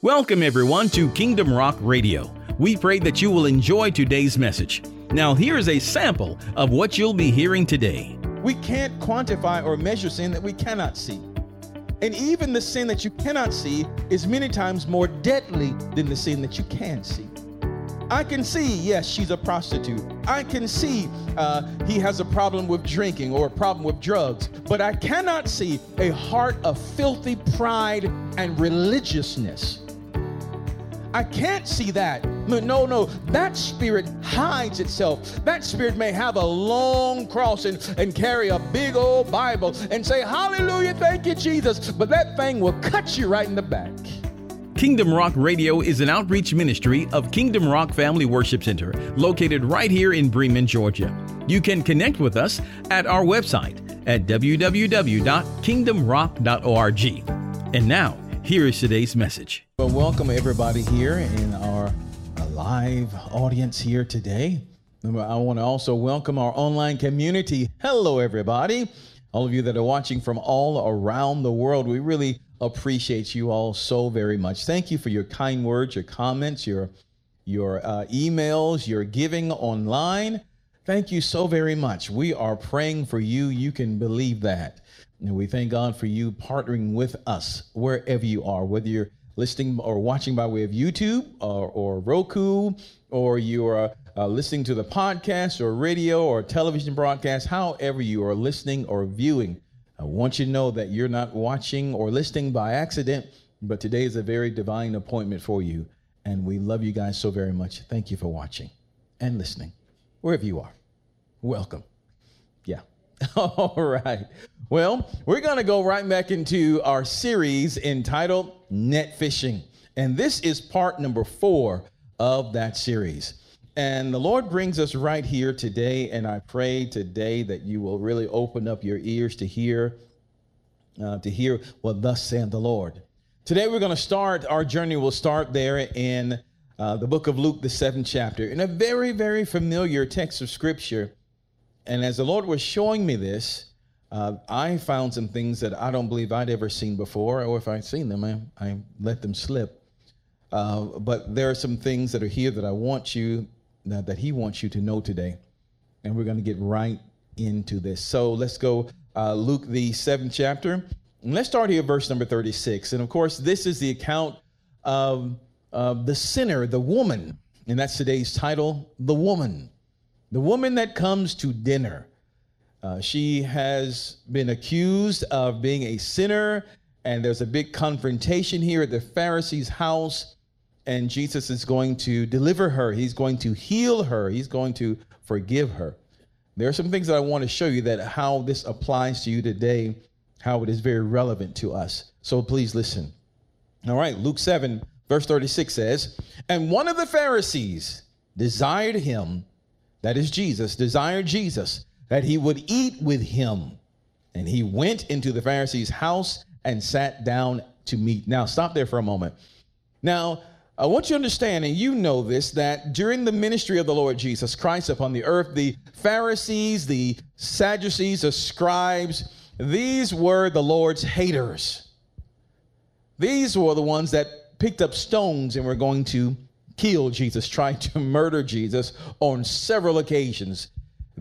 Welcome, everyone, to Kingdom Rock Radio. We pray that you will enjoy today's message. Now, here is a sample of what you'll be hearing today. We can't quantify or measure sin that we cannot see. And even the sin that you cannot see is many times more deadly than the sin that you can see. I can see, yes, she's a prostitute. I can see uh, he has a problem with drinking or a problem with drugs, but I cannot see a heart of filthy pride and religiousness. I can't see that. No, no. That spirit hides itself. That spirit may have a long cross and, and carry a big old Bible and say, Hallelujah, thank you, Jesus. But that thing will cut you right in the back. Kingdom Rock Radio is an outreach ministry of Kingdom Rock Family Worship Center, located right here in Bremen, Georgia. You can connect with us at our website at www.kingdomrock.org. And now, here is today's message. Well, welcome everybody here in our live audience here today. I want to also welcome our online community. Hello, everybody. All of you that are watching from all around the world, we really appreciate you all so very much. Thank you for your kind words, your comments, your your uh, emails, your giving online. Thank you so very much. We are praying for you. You can believe that. And we thank God for you partnering with us wherever you are, whether you're listening or watching by way of YouTube or, or Roku, or you're uh, listening to the podcast or radio or television broadcast, however you are listening or viewing. I want you to know that you're not watching or listening by accident, but today is a very divine appointment for you. And we love you guys so very much. Thank you for watching and listening, wherever you are. Welcome. Yeah. All right. Well, we're going to go right back into our series entitled Net Fishing. And this is part number four of that series. And the Lord brings us right here today. And I pray today that you will really open up your ears to hear, uh, to hear what thus said the Lord. Today we're going to start, our journey We'll start there in uh, the book of Luke, the seventh chapter, in a very, very familiar text of scripture. And as the Lord was showing me this, uh, I found some things that I don't believe I'd ever seen before, or if I'd seen them, I, I let them slip. Uh, but there are some things that are here that I want you, that, that He wants you to know today. And we're going to get right into this. So let's go, uh, Luke, the seventh chapter. And let's start here, verse number 36. And of course, this is the account of, of the sinner, the woman. And that's today's title, The Woman. The woman that comes to dinner. Uh, she has been accused of being a sinner, and there's a big confrontation here at the Pharisee's house. And Jesus is going to deliver her, he's going to heal her, he's going to forgive her. There are some things that I want to show you that how this applies to you today, how it is very relevant to us. So please listen. All right, Luke 7, verse 36 says, And one of the Pharisees desired him, that is Jesus, desired Jesus that he would eat with him. And he went into the Pharisee's house and sat down to meat. Now, stop there for a moment. Now, I want you to understand, and you know this, that during the ministry of the Lord Jesus Christ upon the earth, the Pharisees, the Sadducees, the scribes, these were the Lord's haters. These were the ones that picked up stones and were going to kill Jesus, tried to murder Jesus on several occasions.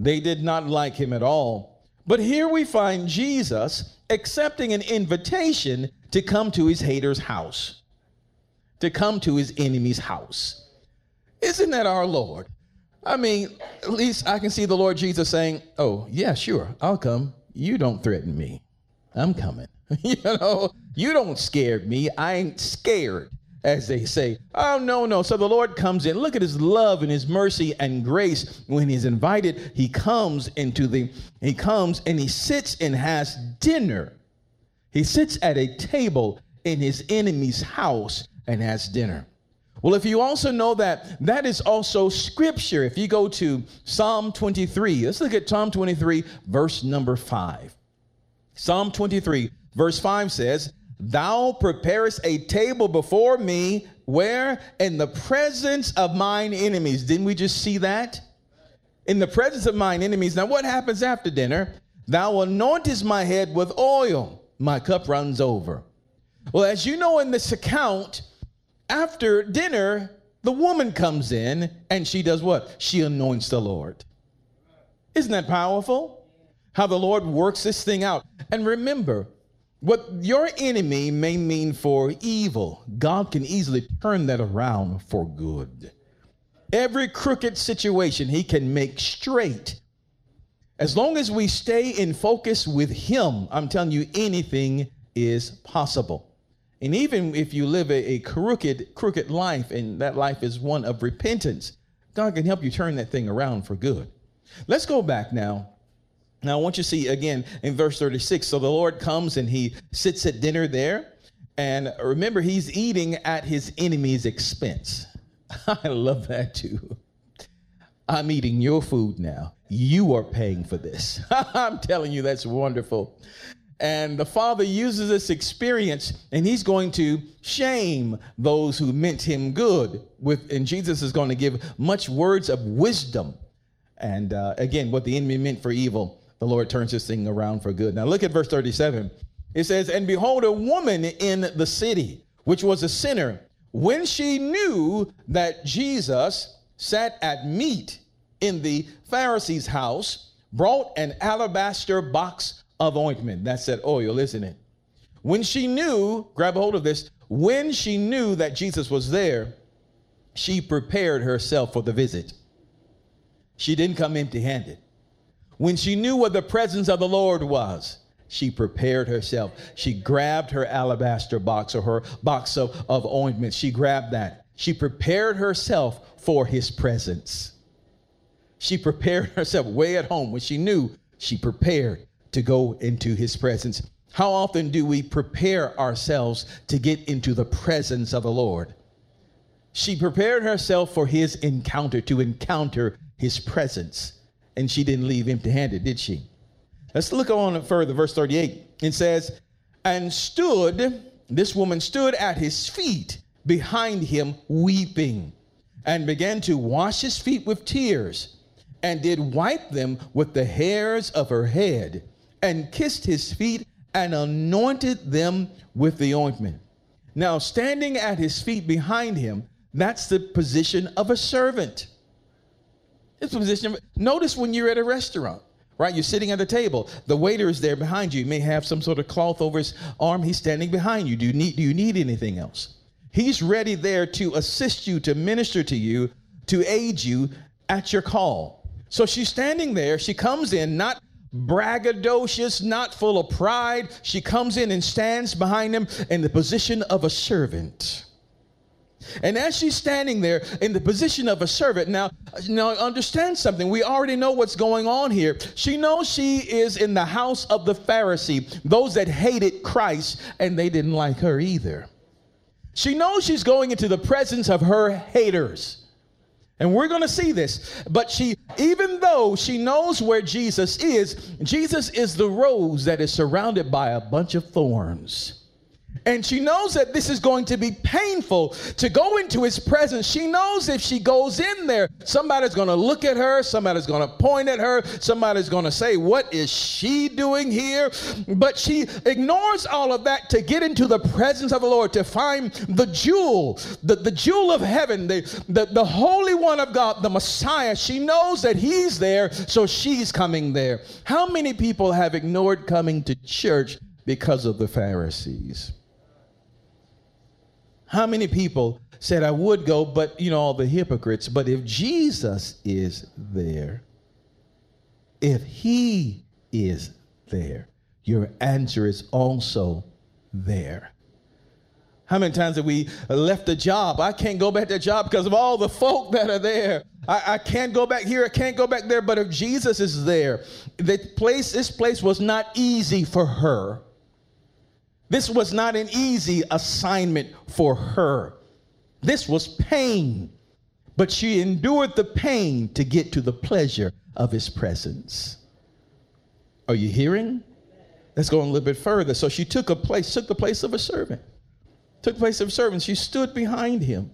They did not like him at all. But here we find Jesus accepting an invitation to come to his hater's house, to come to his enemy's house. Isn't that our Lord? I mean, at least I can see the Lord Jesus saying, Oh, yeah, sure, I'll come. You don't threaten me. I'm coming. you know, you don't scare me. I ain't scared as they say. Oh, no, no. So the Lord comes in. Look at his love and his mercy and grace. When he's invited, he comes into the, he comes and he sits and has dinner. He sits at a table in his enemy's house and has dinner. Well, if you also know that that is also scripture, if you go to Psalm 23, let's look at Psalm 23, verse number 5. Psalm 23, verse 5 says, Thou preparest a table before me, where? In the presence of mine enemies. Didn't we just see that? In the presence of mine enemies. Now, what happens after dinner? Thou anointest my head with oil, my cup runs over. Well, as you know in this account, After dinner, the woman comes in and she does what? She anoints the Lord. Isn't that powerful? How the Lord works this thing out. And remember, what your enemy may mean for evil, God can easily turn that around for good. Every crooked situation he can make straight. As long as we stay in focus with him, I'm telling you, anything is possible. And even if you live a, a crooked, crooked life, and that life is one of repentance, God can help you turn that thing around for good. Let's go back now now, I want you to see again in verse 36. So the Lord comes and he sits at dinner there. And remember, he's eating at his enemy's expense. I love that too. I'm eating your food now. You are paying for this. I'm telling you, that's wonderful. And the Father uses this experience and he's going to shame those who meant him good with and Jesus is going to give much words of wisdom. And uh, again, what the enemy meant for evil, the Lord turns this thing around for good. Now look at verse 37. It says, And behold, a woman in the city, which was a sinner, when she knew that Jesus sat at meat in the Pharisee's house, brought an alabaster box of ointment. That's that oil, isn't it? When she knew, grab a hold of this, when she knew that Jesus was there, she prepared herself for the visit. She didn't come empty handed. When she knew what the presence of the Lord was, she prepared herself. She grabbed her alabaster box or her box of, of ointment. She grabbed that. She prepared herself for his presence. She prepared herself way at home when she knew she prepared to go into his presence. How often do we prepare ourselves to get into the presence of the Lord? She prepared herself for his encounter, to encounter his presence and she didn't leave empty handed, did she? Let's look on further. Verse 38 it says, And stood, this woman stood at his feet behind him, weeping, and began to wash his feet with tears, and did wipe them with the hairs of her head, and kissed his feet, and anointed them with the ointment. Now, standing at his feet behind him, that's the position of a servant. It's position. Notice when you're at a restaurant, right? You're sitting at the table. The waiter is there behind you. He may have some sort of cloth over his arm. He's standing behind you. Do you need, do you need anything else? He's ready there to assist you, to minister to you, to aid you at your call. So she's standing there. She comes in, not braggadocious, not full of pride. She comes in and stands behind him in the position of a servant. And as she's standing there in the position of a servant, now, now understand something. We already know what's going on here. She knows she is in the house of the Pharisee, those that hated Christ, and they didn't like her either. She knows she's going into the presence of her haters. And we're going to see this. But she, even though she knows where Jesus is, Jesus is the rose that is surrounded by a bunch of thorns. And she knows that this is going to be painful to go into his presence. She knows if she goes in there, somebody's going to look at her, somebody's going to point at her, somebody's going to say, What is she doing here? But she ignores all of that to get into the presence of the Lord, to find the jewel, the, the jewel of heaven, the, the, the Holy One of God, the Messiah. She knows that he's there, so she's coming there. How many people have ignored coming to church because of the Pharisees? How many people said, I would go, but you know, all the hypocrites. But if Jesus is there, if he is there, your answer is also there. How many times have we left the job? I can't go back to the job because of all the folk that are there. I, I, can't go back here. I can't go back there. But if Jesus is there, the place, this place was not easy for her. This was not an easy assignment for her. This was pain, but she endured the pain to get to the pleasure of his presence. Are you hearing? Let's go a little bit further. So she took a place, took the place of a servant, took the place of a servant. She stood behind him.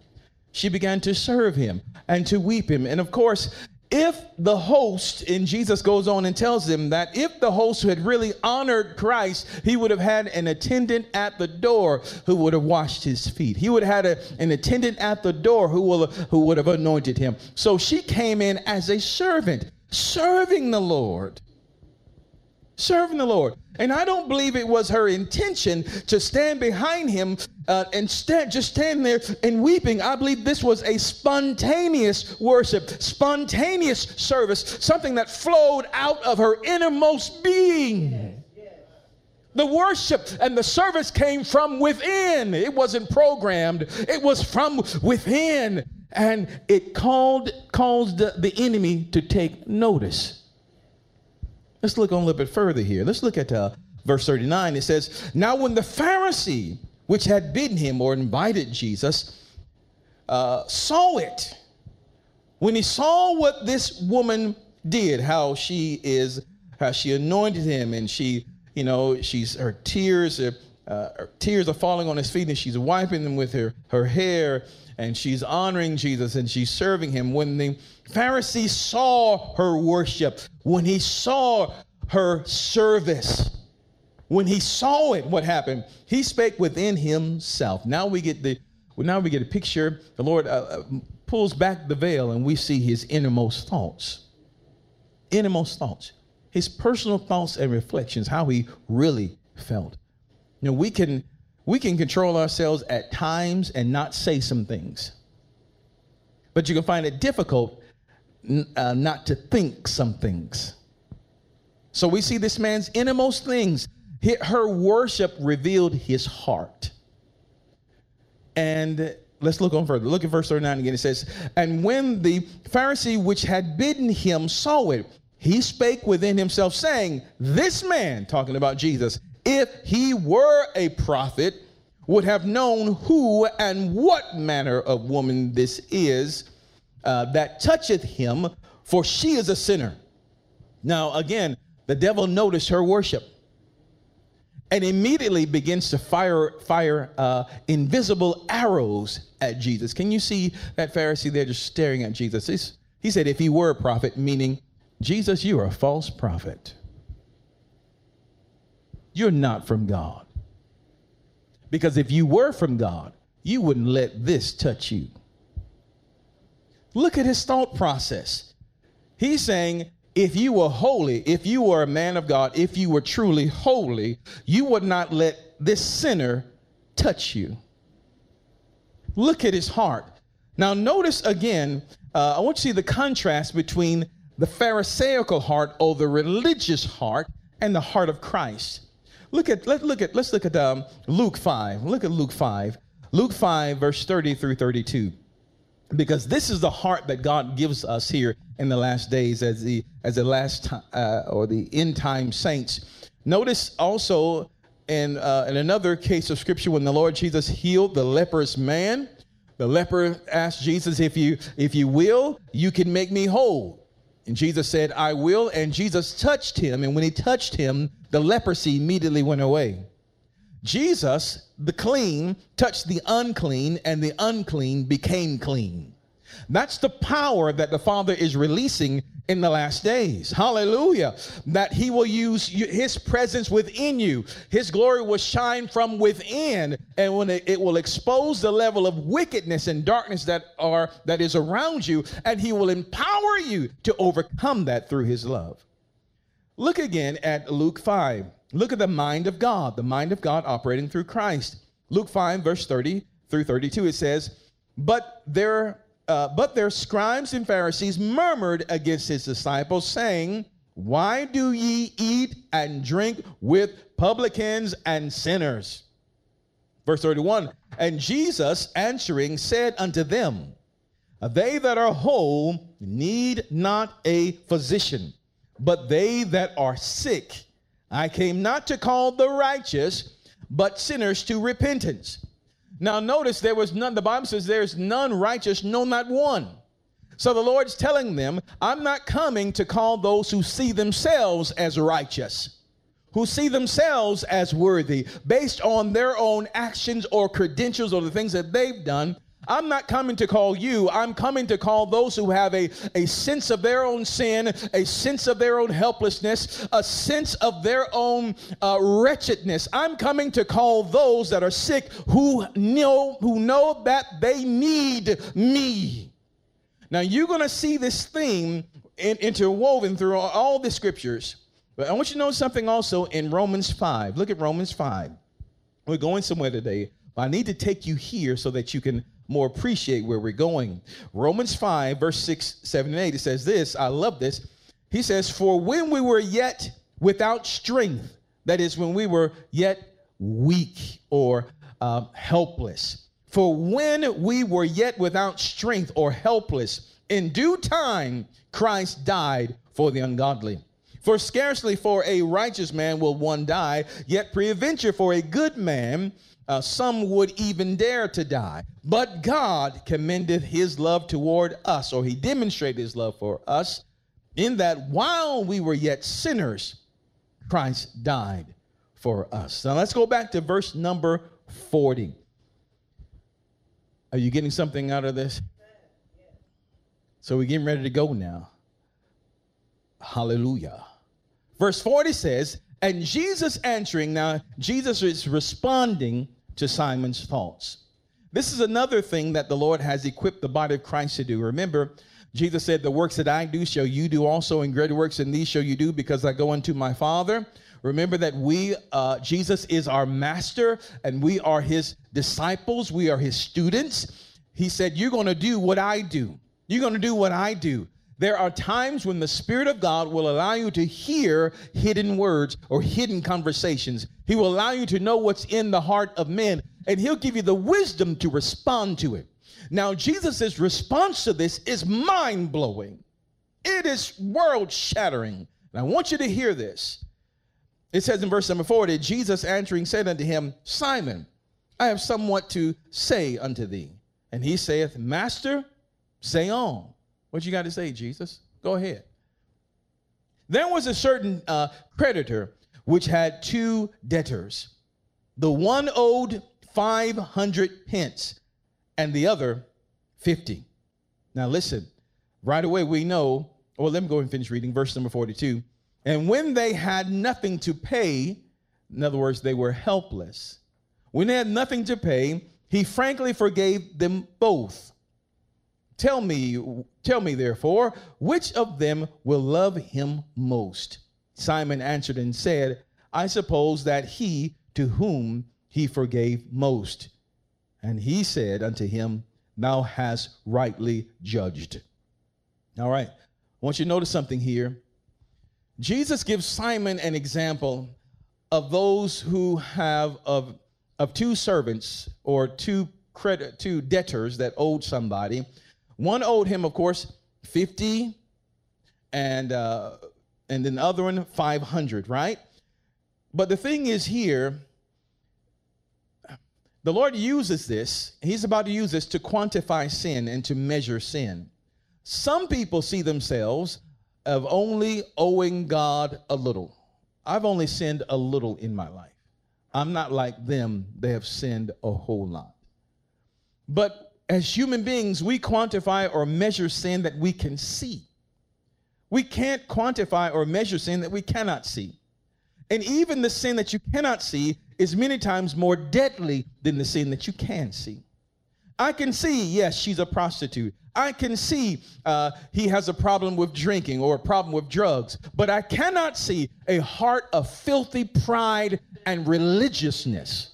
She began to serve him and to weep him. And of course, if the host, and Jesus goes on and tells them that if the host had really honored Christ, he would have had an attendant at the door who would have washed his feet. He would have had a, an attendant at the door who, will, who would have anointed him. So she came in as a servant, serving the Lord serving the Lord. And I don't believe it was her intention to stand behind him uh, and stand, just stand there and weeping. I believe this was a spontaneous worship, spontaneous service, something that flowed out of her innermost being. The worship and the service came from within. It wasn't programmed, it was from within. And it called, caused the, the enemy to take notice. Let's look on a little bit further here. Let's look at uh, verse 39. It says, Now when the Pharisee, which had bidden him or invited Jesus, uh, saw it, when he saw what this woman did, how she is, how she anointed him, and she, you know, she's her tears are, uh, her tears are falling on his feet, and she's wiping them with her her hair, and she's honoring Jesus, and she's serving him. When the Pharisee saw her worship, when he saw her service, when he saw it, what happened? He spake within himself. Now we get the well, now we get a picture. The Lord uh, uh, pulls back the veil, and we see his innermost thoughts. Innermost thoughts, his personal thoughts and reflections, how he really felt. You know, we can we can control ourselves at times and not say some things, but you can find it difficult uh, not to think some things. So we see this man's innermost things. Her worship revealed his heart. And let's look on further. Look at verse 39 again. It says, And when the Pharisee which had bidden him saw it, he spake within himself, saying, This man, talking about Jesus, if he were a prophet, would have known who and what manner of woman this is uh, that toucheth him, for she is a sinner. Now, again, the devil noticed her worship and immediately begins to fire fire uh, invisible arrows at Jesus. Can you see that Pharisee there just staring at Jesus? He's, he said, if he were a prophet, meaning, Jesus, you are a false prophet. You're not from God. Because if you were from God, you wouldn't let this touch you. Look at his thought process. He's saying, if you were holy, if you were a man of God, if you were truly holy, you would not let this sinner touch you. Look at his heart. Now, notice again, uh, I want you to see the contrast between the Pharisaical heart or the religious heart and the heart of Christ. Look at let look at let's look at um, Luke five. Look at Luke five. Luke five, verse thirty through thirty-two because this is the heart that God gives us here in the last days as the as the last time uh, or the end time saints. Notice also in uh, in another case of scripture when the Lord Jesus healed the leprous man, the leper asked Jesus, "If you if you will, you can make me whole." And Jesus said, "I will." And Jesus touched him, and when he touched him, the leprosy immediately went away. Jesus, the clean, touched the unclean, and the unclean became clean. That's the power that the Father is releasing in the last days. Hallelujah. That He will use His presence within you. His glory will shine from within, and when it, it, will expose the level of wickedness and darkness that are that is around you, and He will empower you to overcome that through His love. Look again at Luke 5. Look at the mind of God, the mind of God operating through Christ. Luke 5, verse 30 through 32, it says, But their, uh, but their scribes and Pharisees murmured against his disciples, saying, Why do ye eat and drink with publicans and sinners? Verse 31 And Jesus answering said unto them, They that are whole need not a physician, but they that are sick. I came not to call the righteous, but sinners to repentance. Now, notice there was none, the Bible says there's none righteous, no, not one. So the Lord's telling them, I'm not coming to call those who see themselves as righteous, who see themselves as worthy based on their own actions or credentials or the things that they've done. I'm not coming to call you. I'm coming to call those who have a, a sense of their own sin, a sense of their own helplessness, a sense of their own uh, wretchedness. I'm coming to call those that are sick who know who know that they need me. Now you're going to see this theme in, interwoven through all, the scriptures. But I want you to know something also in Romans 5. Look at Romans 5. We're going somewhere today, but I need to take you here so that you can more appreciate where we're going. Romans 5, verse 6, 7, and 8, it says this. I love this. He says, For when we were yet without strength, that is, when we were yet weak or uh, helpless, for when we were yet without strength or helpless, in due time Christ died for the ungodly. For scarcely for a righteous man will one die, yet peradventure for a good man uh, some would even dare to die. But God commendeth his love toward us, or he demonstrated his love for us, in that while we were yet sinners, Christ died for us. Now let's go back to verse number 40. Are you getting something out of this? So we're getting ready to go now. Hallelujah. Verse 40 says, and Jesus answering, now Jesus is responding to Simon's thoughts. This is another thing that the Lord has equipped the body of Christ to do. Remember, Jesus said, The works that I do shall you do also, and greater works than these shall you do, because I go unto my Father. Remember that we, uh, Jesus is our master, and we are his disciples, we are his students. He said, You're going to do what I do. You're going to do what I do. There are times when the Spirit of God will allow you to hear hidden words or hidden conversations. He will allow you to know what's in the heart of men, and He'll give you the wisdom to respond to it. Now, Jesus' response to this is mind blowing, it is world shattering. And I want you to hear this. It says in verse number 40 Jesus answering said unto him, Simon, I have somewhat to say unto thee. And he saith, Master, say on. What you got to say, Jesus? Go ahead. There was a certain uh, creditor which had two debtors. The one owed 500 pence and the other 50. Now listen, right away we know, well, let me go and finish reading verse number 42. And when they had nothing to pay, in other words, they were helpless. When they had nothing to pay, he frankly forgave them both. Tell me, tell me therefore, which of them will love him most? Simon answered and said, I suppose that he to whom he forgave most. And he said unto him, Thou hast rightly judged. All right, I want you to notice something here. Jesus gives Simon an example of those who have of, of two servants or two credit two debtors that owed somebody one owed him, of course, 50 and uh, and then the other one 500, right? But the thing is here, the Lord uses this, He's about to use this to quantify sin and to measure sin. Some people see themselves of only owing God a little. I've only sinned a little in my life. I'm not like them, they have sinned a whole lot. But as human beings, we quantify or measure sin that we can see. We can't quantify or measure sin that we cannot see. And even the sin that you cannot see is many times more deadly than the sin that you can see. I can see, yes, she's a prostitute. I can see uh, he has a problem with drinking or a problem with drugs, but I cannot see a heart of filthy pride and religiousness.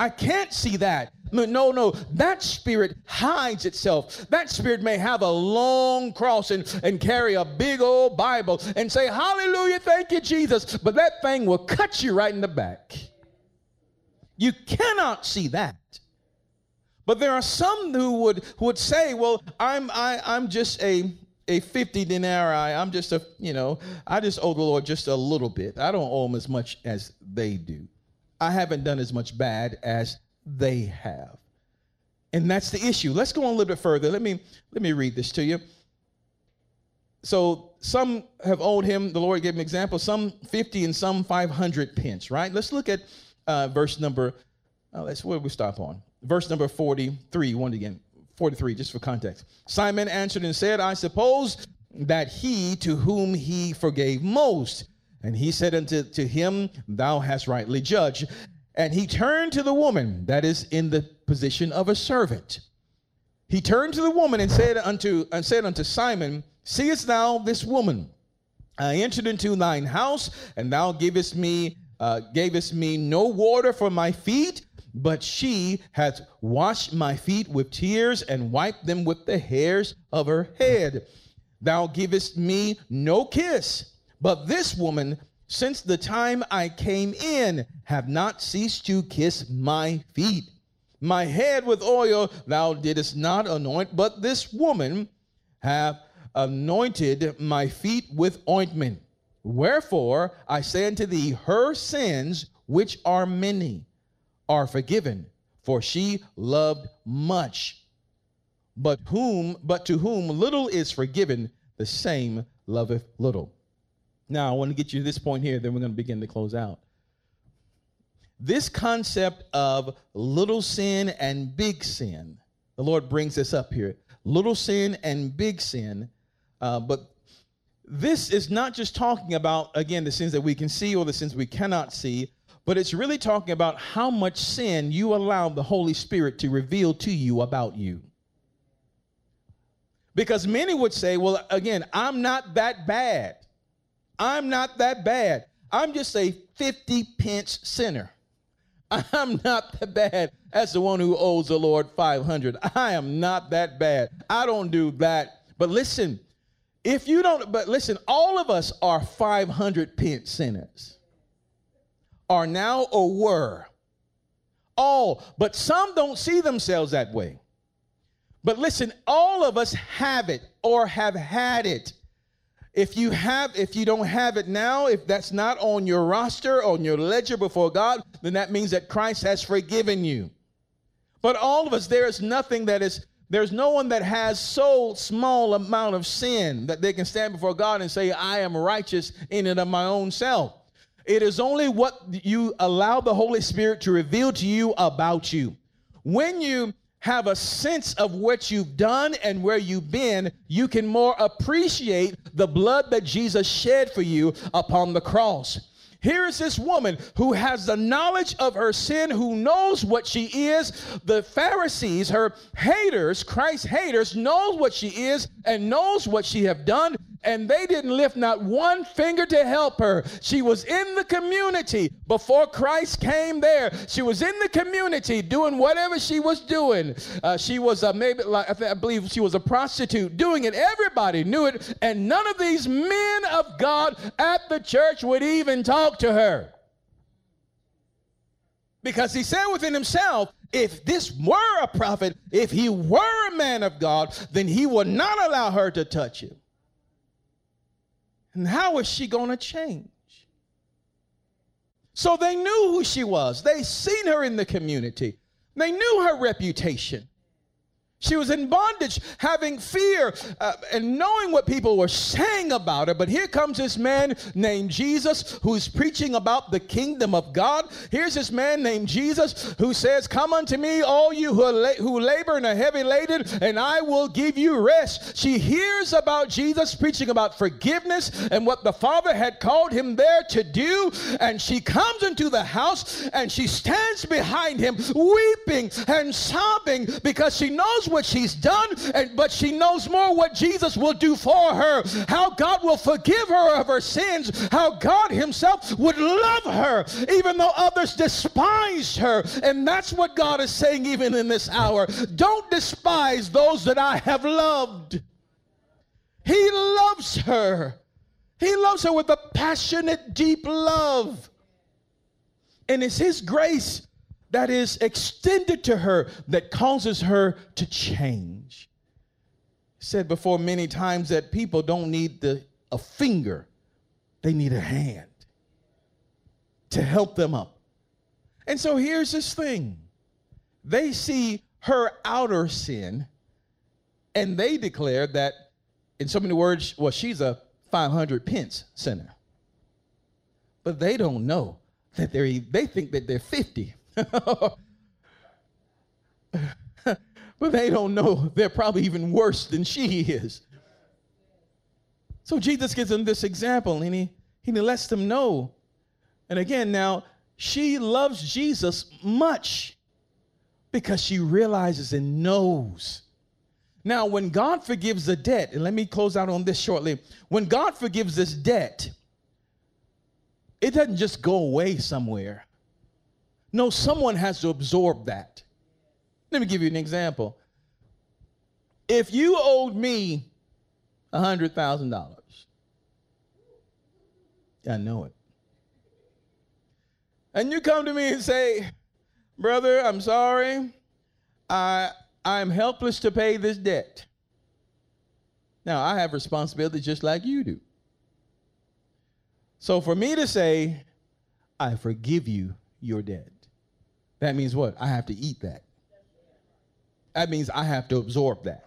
I can't see that. No, no, that spirit hides itself. That spirit may have a long cross and, and carry a big old Bible and say, Hallelujah, thank you, Jesus. But that thing will cut you right in the back. You cannot see that. But there are some who would would say, Well, I'm I, I'm just a a 50 denarii. I'm just a, you know, I just owe the Lord just a little bit. I don't owe him as much as they do. I haven't done as much bad as they have. And that's the issue. Let's go on a little bit further. Let me let me read this to you. So some have owed him, the Lord gave him example, some 50 and some 500 pence, right? Let's look at uh, verse number, uh, let's where we stop on. verse number 43, one again, 43, just for context. Simon answered and said, I suppose that he to whom he forgave most. And he said unto to him, Thou hast rightly judged. And he turned to the woman that is in the position of a servant. He turned to the woman and said unto and said unto Simon, Seest thou this woman? I entered into thine house, and thou gavest me uh, gavest me no water for my feet, but she hath washed my feet with tears and wiped them with the hairs of her head. Thou givest me no kiss, but this woman, since the time I came in, have not ceased to kiss my feet. My head with oil thou didst not anoint, but this woman hath anointed my feet with ointment. Wherefore I say unto thee, her sins, which are many, are forgiven, for she loved much. But whom, but to whom little is forgiven, the same loveth little. Now I want to get you to this point here, then we're going to begin to close out. This concept of little sin and big sin, the Lord brings this up here. Little sin and big sin, uh, but this is not just talking about, again, the sins that we can see or the sins we cannot see, but it's really talking about how much sin you allow the Holy Spirit to reveal to you about you. Because many would say, well, again, I'm not that bad. I'm not that bad. I'm just a 50 pence sinner. I'm not that bad as the one who owes the Lord 500. I am not that bad. I don't do that. But listen, if you don't, but listen, all of us are 500 pence sinners, are now or were. All, but some don't see themselves that way. But listen, all of us have it or have had it. If you have, if you don't have it now, if that's not on your roster, on your ledger before God, then that means that Christ has forgiven you. But all of us, there is nothing that is there's no one that has so small amount of sin that they can stand before God and say, I am righteous in and of my own self. It is only what you allow the Holy Spirit to reveal to you about you. When you have a sense of what you've done and where you've been, you can more appreciate the blood that Jesus shed for you upon the cross. Here is this woman who has the knowledge of her sin, who knows what she is. The Pharisees, her haters, Christ's haters, knows what she is and knows what she have done and they didn't lift not one finger to help her. She was in the community before Christ came there. She was in the community doing whatever she was doing. Uh, she was a, maybe like I, I believe she was a prostitute doing it. Everybody knew it, and none of these men of God at the church would even talk to her. Because he said within himself, if this were a prophet, if he were a man of God, then he would not allow her to touch him. And how is she going to change? So they knew who she was. They seen her in the community. They knew her reputation. She was in bondage, having fear uh, and knowing what people were saying about her. But here comes this man named Jesus who's preaching about the kingdom of God. Here's this man named Jesus who says, Come unto me, all you who, la- who labor and are heavy laden, and I will give you rest. She hears about Jesus preaching about forgiveness and what the Father had called him there to do. And she comes into the house and she stands behind him, weeping and sobbing because she knows what she's done, and, but she knows more what Jesus will do for her, how God will forgive her of her sins, how God Himself would love her, even though others despised her. And that's what God is saying even in this hour. Don't despise those that I have loved. He loves her. He loves her with a passionate, deep love. And it's His grace that is extended to her that causes her to change. Said before many times that people don't need the, a finger, they need a hand to help them up. And so here's this thing they see her outer sin and they declare that, in so many words, well, she's a 500 pence sinner. But they don't know that they're, they think that they're 50 but they don't know they're probably even worse than she is. So Jesus gives them this example and he, he lets them know. And again, now she loves Jesus much because she realizes and knows. Now, when God forgives a debt, and let me close out on this shortly. When God forgives this debt, it doesn't just go away somewhere. No, someone has to absorb that. Let me give you an example. If you owed me a $100,000, I know it. And you come to me and say, Brother, I'm sorry. I, I'm helpless to pay this debt. Now, I have responsibility just like you do. So for me to say, I forgive you your debt, that means what? I have to eat that. That means I have to absorb that.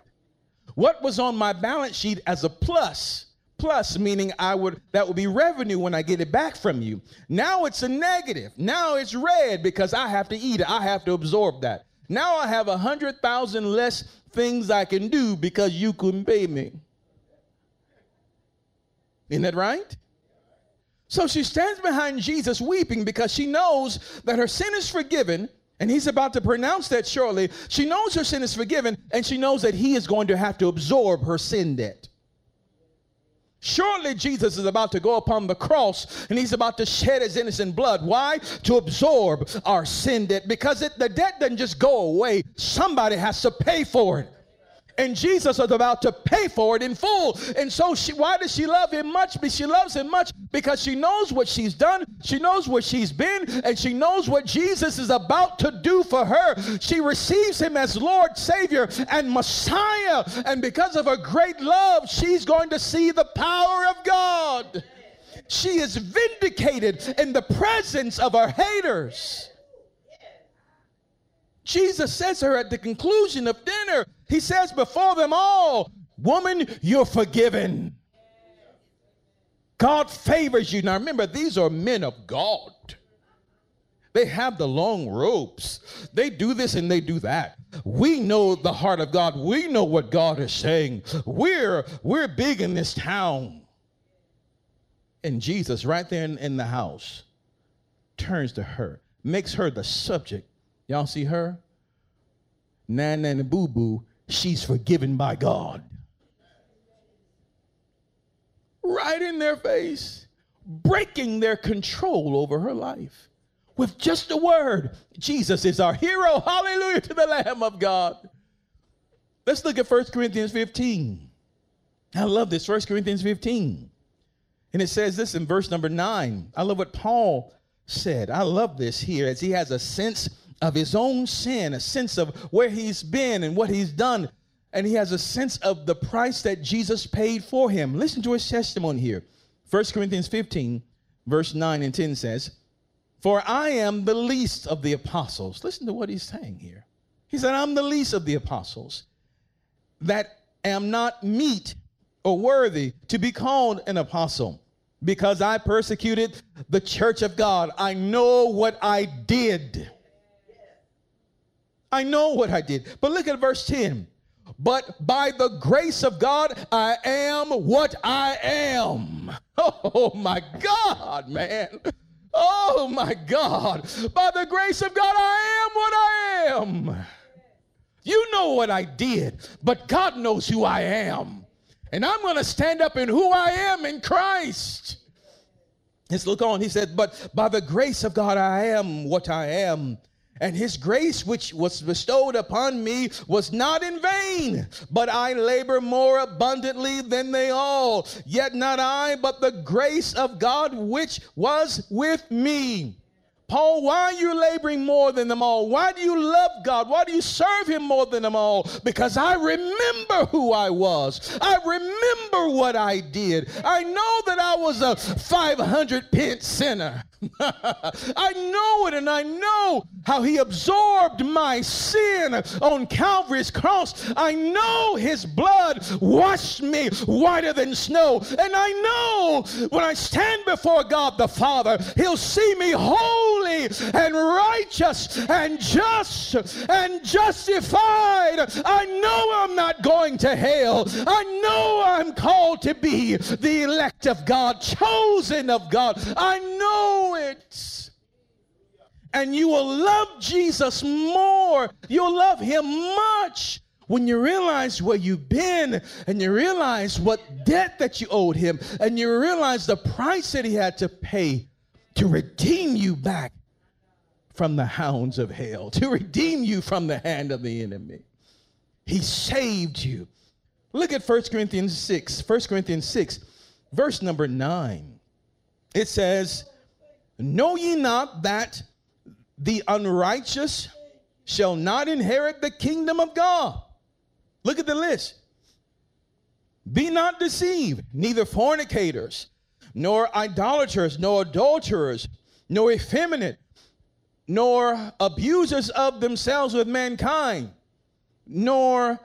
What was on my balance sheet as a plus, plus meaning I would that would be revenue when I get it back from you. Now it's a negative. Now it's red because I have to eat it. I have to absorb that. Now I have a hundred thousand less things I can do because you couldn't pay me. Isn't that right? So she stands behind Jesus weeping because she knows that her sin is forgiven and he's about to pronounce that shortly. She knows her sin is forgiven and she knows that he is going to have to absorb her sin debt. Surely Jesus is about to go upon the cross and he's about to shed his innocent blood. Why? To absorb our sin debt. Because it, the debt doesn't just go away, somebody has to pay for it and Jesus is about to pay for it in full. And so, she, why does she love him much? Because she loves him much because she knows what she's done, she knows where she's been, and she knows what Jesus is about to do for her. She receives him as Lord, Savior, and Messiah. And because of her great love, she's going to see the power of God. She is vindicated in the presence of her haters. Jesus says to her at the conclusion of dinner, He says before them all, Woman, you're forgiven. God favors you. Now remember, these are men of God. They have the long ropes. They do this and they do that. We know the heart of God. We know what God is saying. We're we're big in this town. And Jesus, right there in, in the house, turns to her, makes her the subject Y'all see her? Nan and Boo Boo, she's forgiven by God. Right in their face, breaking their control over her life with just a word. Jesus is our hero. Hallelujah to the Lamb of God. Let's look at 1 Corinthians 15. I love this, 1 Corinthians 15. And it says this in verse number 9. I love what Paul said. I love this here as he has a sense of his own sin, a sense of where he's been and what he's done. And he has a sense of the price that Jesus paid for him. Listen to his testimony here. 1 Corinthians 15, verse 9 and 10 says, For I am the least of the apostles. Listen to what he's saying here. He said, I'm the least of the apostles that am not meet or worthy to be called an apostle because I persecuted the church of God. I know what I did. I know what I did. But look at verse 10. But by the grace of God, I am what I am. Oh my God, man. Oh my God. By the grace of God, I am what I am. You know what I did, but God knows who I am. And I'm going to stand up in who I am in Christ. Let's look on. He said, But by the grace of God, I am what I am. And his grace, which was bestowed upon me, was not in vain, but I labor more abundantly than they all. Yet not I, but the grace of God which was with me. Paul, why are you laboring more than them all? Why do you love God? Why do you serve Him more than them all? Because I remember who I was. I remember what I did. I know that I was a 500 pence sinner. I know it, and I know how he absorbed my sin on Calvary's cross. I know his blood washed me whiter than snow. And I know when I stand before God the Father, he'll see me holy holy and righteous and just and justified. I know I'm not going to hell. I know I'm called to be the elect of God, chosen of God. I know it. And you will love Jesus more. You'll love him much when you realize where you've been and you realize what debt that you owed him and you realize the price that he had to pay to redeem you back from the hounds of hell, to redeem you from the hand of the enemy. He saved you. Look at 1 Corinthians 6, 1 Corinthians 6, verse number 9. It says, Know ye not that the unrighteous shall not inherit the kingdom of God? Look at the list. Be not deceived, neither fornicators, nor idolaters, nor adulterers, nor effeminate, nor abusers of themselves with mankind, nor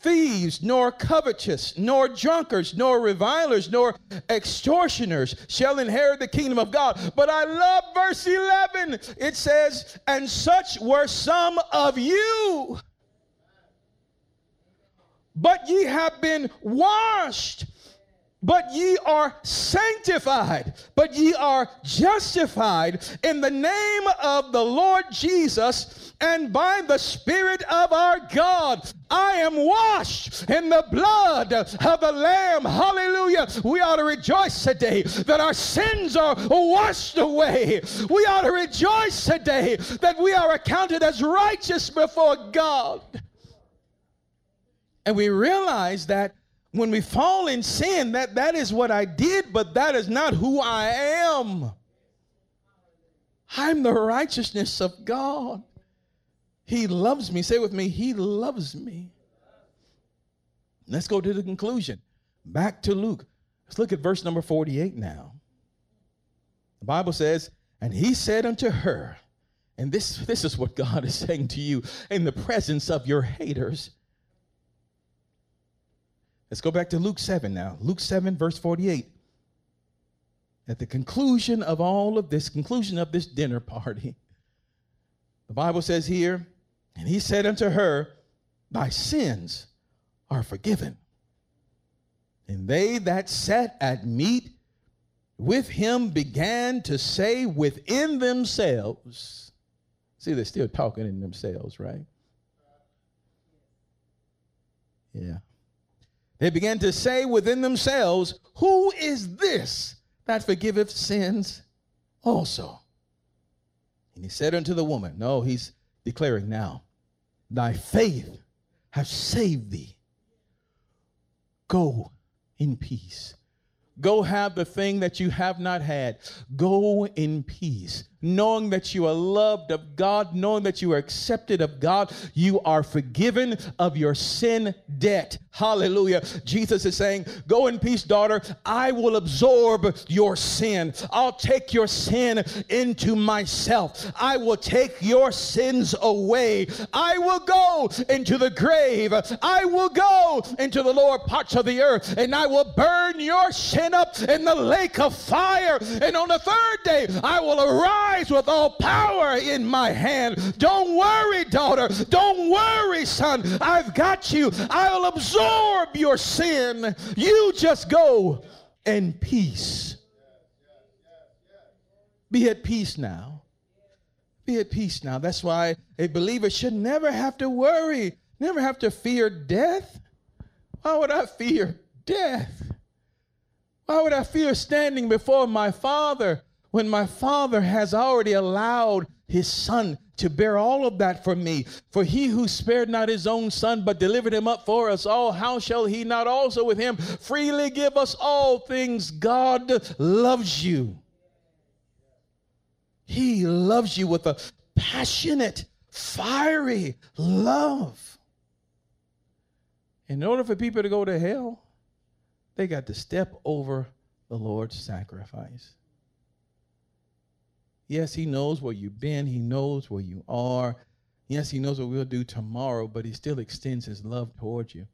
thieves, nor covetous, nor drunkards, nor revilers, nor extortioners shall inherit the kingdom of God. But I love verse 11. It says, And such were some of you. But ye have been washed but ye are sanctified, but ye are justified in the name of the Lord Jesus and by the Spirit of our God. I am washed in the blood of the Lamb. Hallelujah. We ought to rejoice today that our sins are washed away. We ought to rejoice today that we are accounted as righteous before God. And we realize that when we fall in sin, that, that is what I did, but that is not who I am. I'm the righteousness of God. He loves me. Say with me, He loves me. Let's go to the conclusion. Back to Luke. Let's look at verse number 48 now. The Bible says, And he said unto her, and this, this is what God is saying to you in the presence of your haters. Let's go back to Luke 7 now. Luke 7, verse 48. At the conclusion of all of this, conclusion of this dinner party, the Bible says here, and he said unto her, Thy sins are forgiven. And they that sat at meat with him began to say within themselves, see, they're still talking in themselves, right? Yeah. They began to say within themselves, Who is this that forgiveth sins also? And he said unto the woman, No, he's declaring now, Thy faith has saved thee. Go in peace. Go have the thing that you have not had. Go in peace knowing that you are loved of God, knowing that you are accepted of God, you are forgiven of your sin debt. Hallelujah. Jesus is saying, Go in peace, daughter. I will absorb your sin. I'll take your sin into myself. I will take your sins away. I will go into the grave. I will go into the lower parts of the earth and I will burn your sin up in the lake of fire. And on the third day, I will arise rise with all power in my hand. Don't worry, daughter. Don't worry, son. I've got you. I'll absorb your sin. You just go in peace. Be at peace now. Be at peace now. That's why a believer should never have to worry, never have to fear death. Why would I fear death? Why would I fear standing before my Father when my Father has already allowed his Son to bear all of that for me. For he who spared not his own Son, but delivered him up for us all, how shall he not also with him freely give us all things? God loves you. He loves you with a passionate, fiery love. In order for people to go to hell, they got to step over the Lord's sacrifice. Yes, He knows where you've been, He knows where you are. Yes, He knows what we'll do tomorrow, but He still extends His love towards you.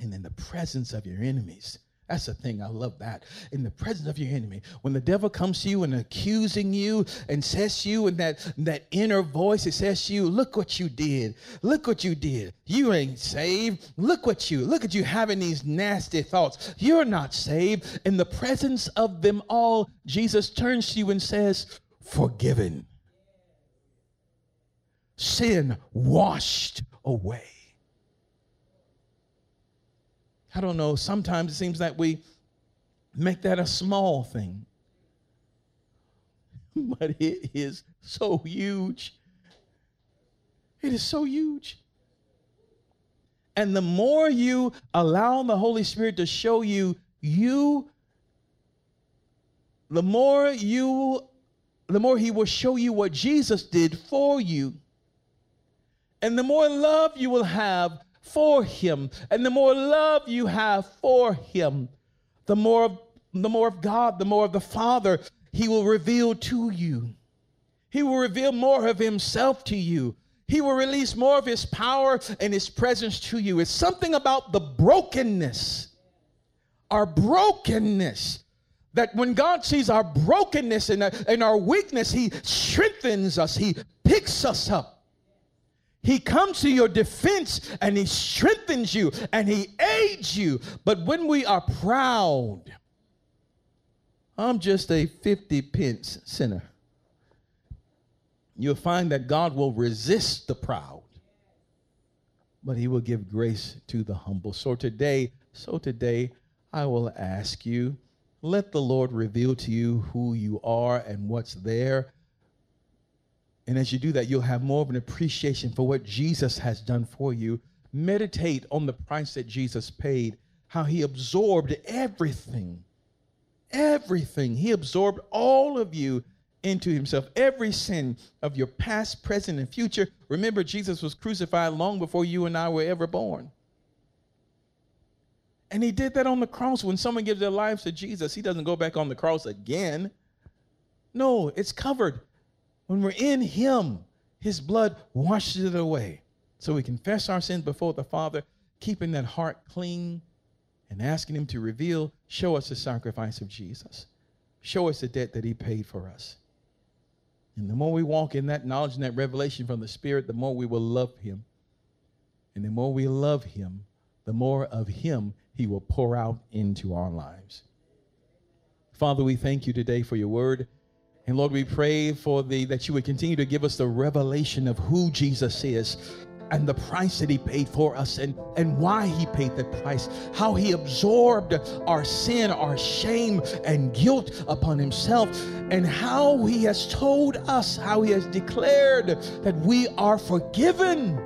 And in the presence of your enemies, That's the thing. I love that. In the presence of your enemy, when the devil comes to you and accusing you and says you, and that, that inner voice, it says you, Look what you did. Look what you did. You ain't saved. Look what you, look at you having these nasty thoughts. You're not saved. In the presence of them all, Jesus turns to you and says, Forgiven. Sin washed away. I don't know, sometimes it seems like we make that a small thing. But it is so huge. It is so huge. And the more you allow the Holy Spirit to show you, you, the more you, the more He will show you what Jesus did for you. And the more love you will have for him. And the more love you have for him, the more, of, the more of God, the more of the Father he will reveal to you. He will reveal more of himself to you. He will release more of his power and his presence to you. It's something about the brokenness, our brokenness, that when God sees our brokenness and, and our weakness, he strengthens us, he picks us up. He comes to your defense and he strengthens you and he aids you. But when we are proud, I'm just a 50 pence sinner. You'll find that God will resist the proud, but he will give grace to the humble. So today, so today, I will ask you, let the Lord reveal to you who you are and what's there and as you do that, you'll have more of an appreciation for what Jesus has done for you. Meditate on the price that Jesus paid, how he absorbed everything. Everything. He absorbed all of you into himself, every sin of your past, present, and future. Remember, Jesus was crucified long before you and I were ever born. And he did that on the cross. When someone gives their lives to Jesus, he doesn't go back on the cross again. No, it's covered. When we're in Him, His blood washes it away. So we confess our sins before the Father, keeping that heart clean and asking Him to reveal, show us the sacrifice of Jesus. Show us the debt that He paid for us. And the more we walk in that knowledge and that revelation from the Spirit, the more we will love Him. And the more we love Him, the more of Him He will pour out into our lives. Father, we thank you today for your word. And Lord, we pray for the that you would continue to give us the revelation of who Jesus is and the price that he paid for us and, and why he paid the price, how he absorbed our sin, our shame, and guilt upon himself, and how he has told us, how he has declared that we are forgiven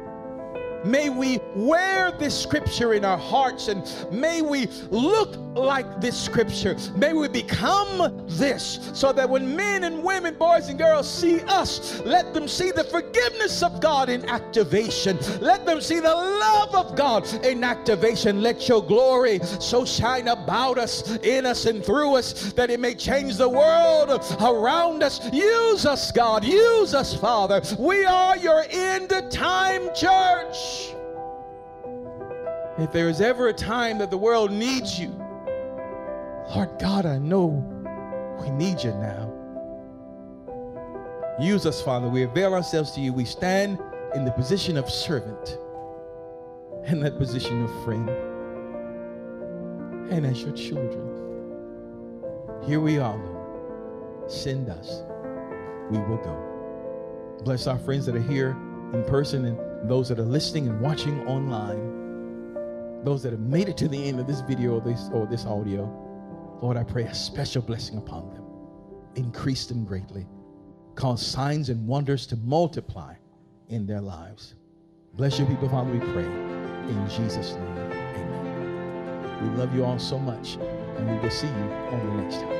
May we wear this scripture in our hearts and may we look like this scripture. May we become this so that when men and women, boys and girls see us, let them see the forgiveness of God in activation. Let them see the love of God in activation. Let your glory so shine about us, in us, and through us that it may change the world around us. Use us, God. Use us, Father. We are your end time church. If there is ever a time that the world needs you, Lord God, I know we need you now. Use us, Father. We avail ourselves to you. We stand in the position of servant and that position of friend. And as your children, here we are, Lord. Send us. We will go. Bless our friends that are here in person and those that are listening and watching online, those that have made it to the end of this video or this, or this audio, Lord, I pray a special blessing upon them. Increase them greatly. Cause signs and wonders to multiply in their lives. Bless your people, Father, we pray. In Jesus' name, amen. We love you all so much, and we will see you on the next time.